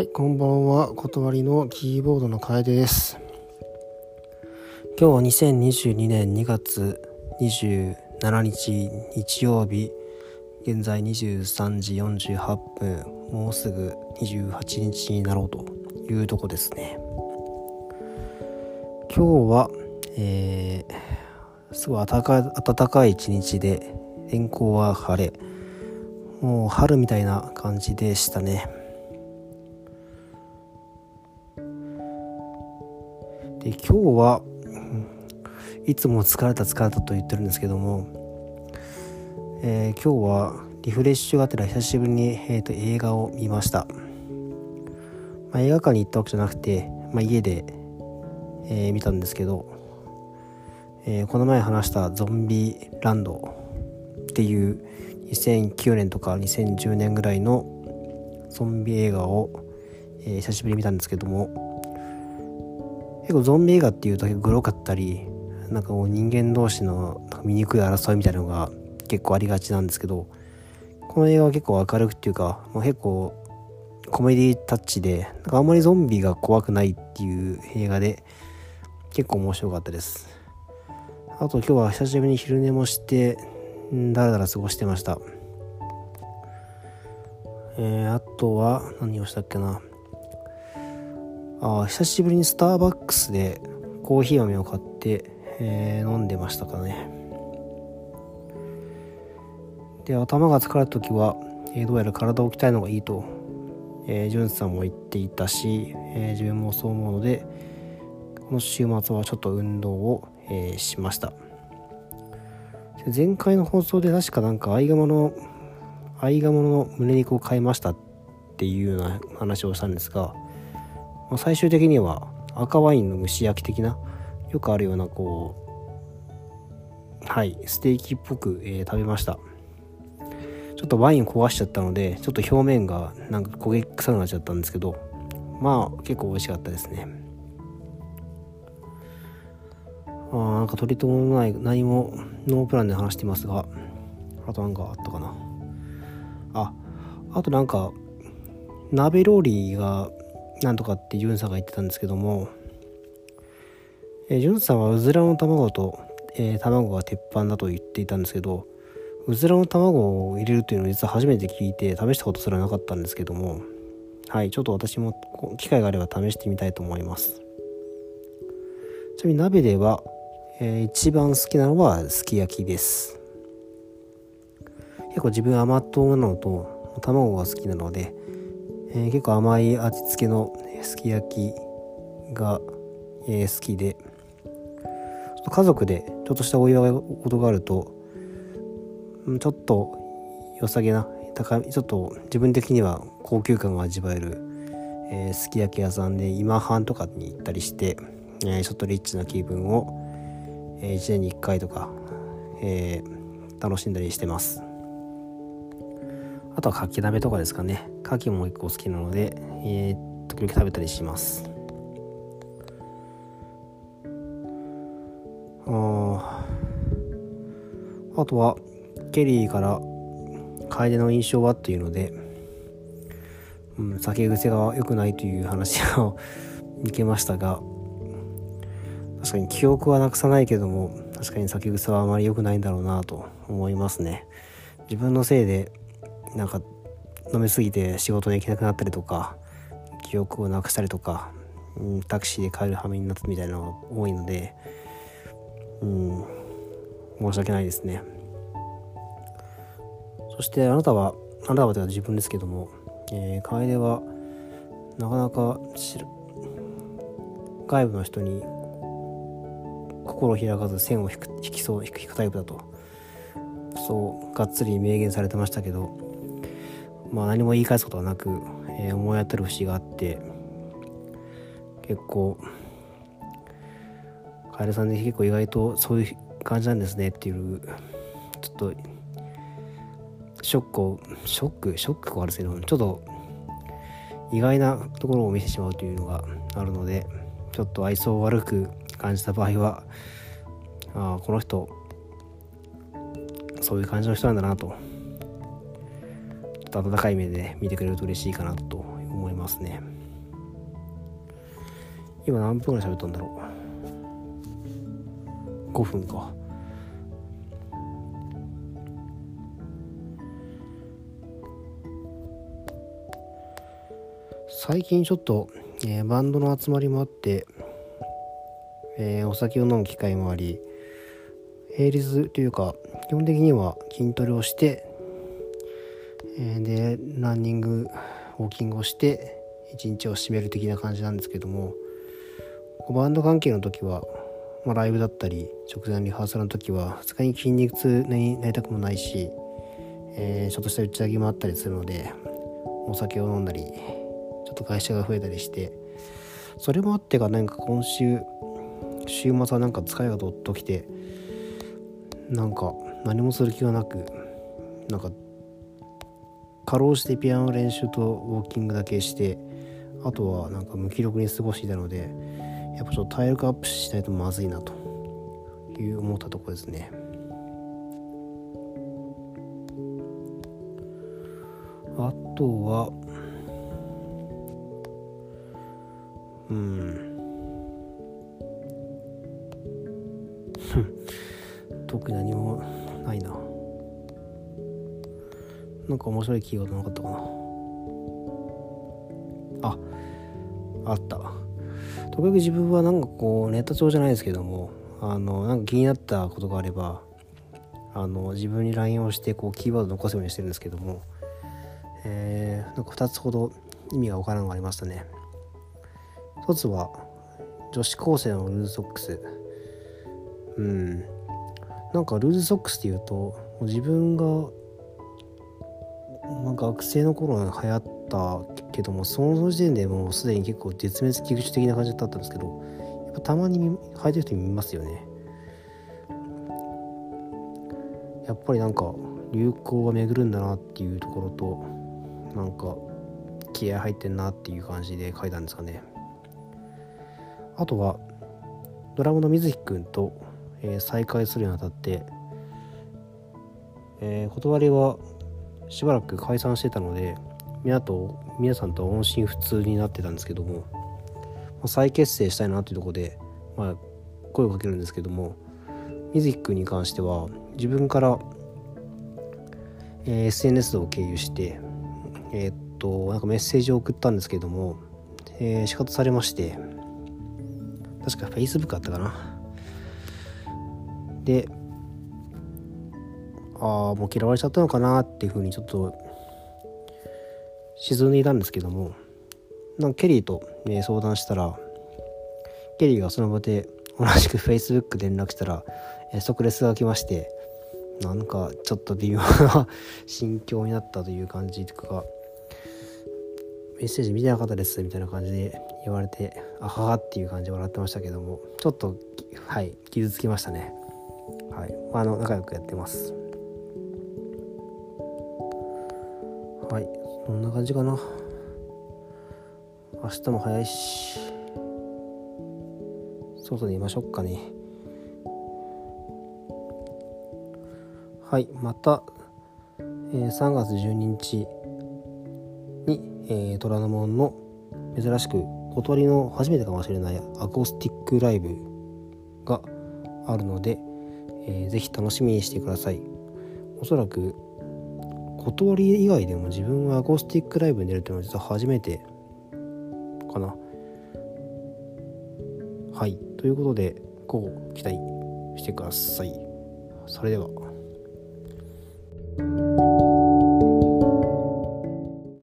はい、こんばんは。断りのキーボードの楓です。今日は2022年2月27日日曜日、現在23時48分、もうすぐ28日になろうというとこですね。今日は、えー、すごい暖か暖かい一日で、天候は晴れ、もう春みたいな感じでしたね。で今日は、いつも疲れた疲れたと言ってるんですけども、えー今日はリフレッシュがてら久しぶりに、えーと映画を見ました、まあ、映画館に行ったわけじゃなくて、まあ、家で、えー見たんですけど、えーこの前話した「ゾンビランド」っていう2009年とか2010年ぐらいのゾンビ映画を、えー久しぶりに見たんですけども結構ゾンビ映画っていうとグロかったりなんかこう人間同士の醜い争いみたいなのが結構ありがちなんですけどこの映画は結構明るくっていうか、まあ、結構コメディタッチでなんかあんまりゾンビが怖くないっていう映画で結構面白かったです。あと今日は久しぶりに昼寝もしてんだらだら過ごしてました。えー、あとは何をしたっけな。あ久しぶりにスターバックスでコーヒー豆を買って、えー飲んでましたかね。で頭が疲れた時は、えーどうやら体を鍛えるのがいいと、えー、ジュンさんも言っていたし、えー自分もそう思うのでこの週末はちょっと運動を、えーしました。前回の放送で確かなんか合鴨の合鴨の胸肉を買いましたっていうような話をしたんですがまあ最終的には赤ワインの蒸し焼き的なよくあるようなこうはいステーキっぽく、えー食べました。ちょっとワイン壊しちゃったのでちょっと表面がなんか焦げ臭くなっちゃったんですけどまあ結構美味しかったですね。あーなんか取り留めもない何もノープランで話してますがあとなんかあったかな。ああとなんか鍋料理がなんとかってジュンさんが言ってたんですけども、えージュンさんはうずらの卵と、えー卵が鉄板だと言っていたんですけどうずらの卵を入れるというのを実は初めて聞いて試したことすらなかったんですけどもはいちょっと私も機会があれば試してみたいと思います。ちなみに鍋では、えー一番好きなのはすき焼きです。結構自分甘党なのと卵が好きなのでえー結構甘い味付けのすき焼きが、えー好きで。家族でちょっとしたお祝い事があるとちょっと良さげな高ちょっと自分的には高級感が味わえる、えーすき焼き屋さんで今半とかに行ったりして、えーちょっとリッチな気分を、え1年に1回とか、えー楽しんだりしてます。あとはかき鍋とかですかね。かきも結構好きなので、えー時々食べたりします。ああとはケリーから楓の印象はっていうので、うん、酒癖が良くないという話を 見けましたが確かに記憶はなくさないけども確かに酒癖はあまり良くないんだろうなと思いますね。自分のせいでなんか飲みすぎて仕事に行けなくなったりとか記憶をなくしたりとか、うん、タクシーで帰る羽目になったみたいなのが多いのでうん申し訳ないですね。そしてあなたはあなたはというか自分ですけども、えー、楓はなかなか外部の人に心を開かず線を引く引きそう引くタイプだと。そうがっつり明言されてましたけどまあ何も言い返すことはなく、えー思い当たる節があって結構楓さんで結構意外とそういう感じなんですねっていうちょっとショックをショック？ショックはあるんですけどちょっと意外なところを見せてしまうというのがあるのでちょっと愛想悪く感じた場合はああこの人そういう感じの人なんだなとと温かい目で見てくれると嬉しいかなと思いますね。今何分ぐらい喋ったんだろう？5分か。最近ちょっと、えー、バンドの集まりもあって、えー、お酒を飲む機会もあり平日というか基本的には筋トレをして、でランニングウォーキングをして一日を締める的な感じなんですけどもバンド関係の時は、まあ、ライブだったり直前のリハーサルの時はさすがに筋肉痛になりたくもないし、えー、ちょっとした打ち上げもあったりするのでお酒を飲んだりちょっと会社が増えたりしてそれもあってかなんか今週週末はなんか疲れがどっときてなんか何もする気がなくなんかかろうじてピアノ練習とウォーキングだけしてあとはなんか無気力に過ごしていたのでやっぱちょっと体力アップしないとまずいなという思ったところですね。あとはうん。特に何もないな。なんか面白いキーワードなかったかな。ああった。とにかく自分はなんかこうネタ帳じゃないですけどもあのなんか気になったことがあればあの自分に LINE をしてこうキーワード残すようにしてるんですけどもえー、なんか2つほど意味がわからんのがありましたね。一つは女子高生のルーズソックス。うん。なんかルーズソックスっていうと自分が、まあ、学生の頃に流行ったけどもその時点でもうすでに結構絶滅危惧種的な感じだったんですけどやっぱたまに履いてる人見ますよね。やっぱりなんか流行が巡るんだなっていうところとなんか気合入ってんなっていう感じで書いたんですかね。あとはドラムの水木くんとえー、再開するにあたって、えー、断りはしばらく解散してたので皆と皆さんと音信不通になってたんですけども、ま、再結成したいなというところで、まあ、声をかけるんですけども水木君に関しては自分から、えー、SNS を経由してえー、っとなんかメッセージを送ったんですけども、えー、仕方されまして確か Facebook あったかな。でああもう嫌われちゃったのかなっていうふうにちょっと沈んでいたんですけども。なんかケリーと、ね、相談したらケリーがその場で同じく Facebook で連絡したら、え即レスが来ましてなんかちょっと微妙な心境になったという感じとかメッセージ見てなかったですみたいな感じで言われてあははっていう感じで笑ってましたけどもちょっとはい傷つきましたね。はい、あの仲良くやってます。はいそんな感じかな。明日も早いし。外にいましょうかね。はいまた、えー、3月12日に、えー、虎ノ門の珍しく小鳥の初めてかもしれないアコースティックライブがあるので、えー、ぜひ楽しみにしてください。おそらく断り以外でも自分はアコースティックライブに出るというのは実は初めてかな。はい。ということでこう期待してください。それでは。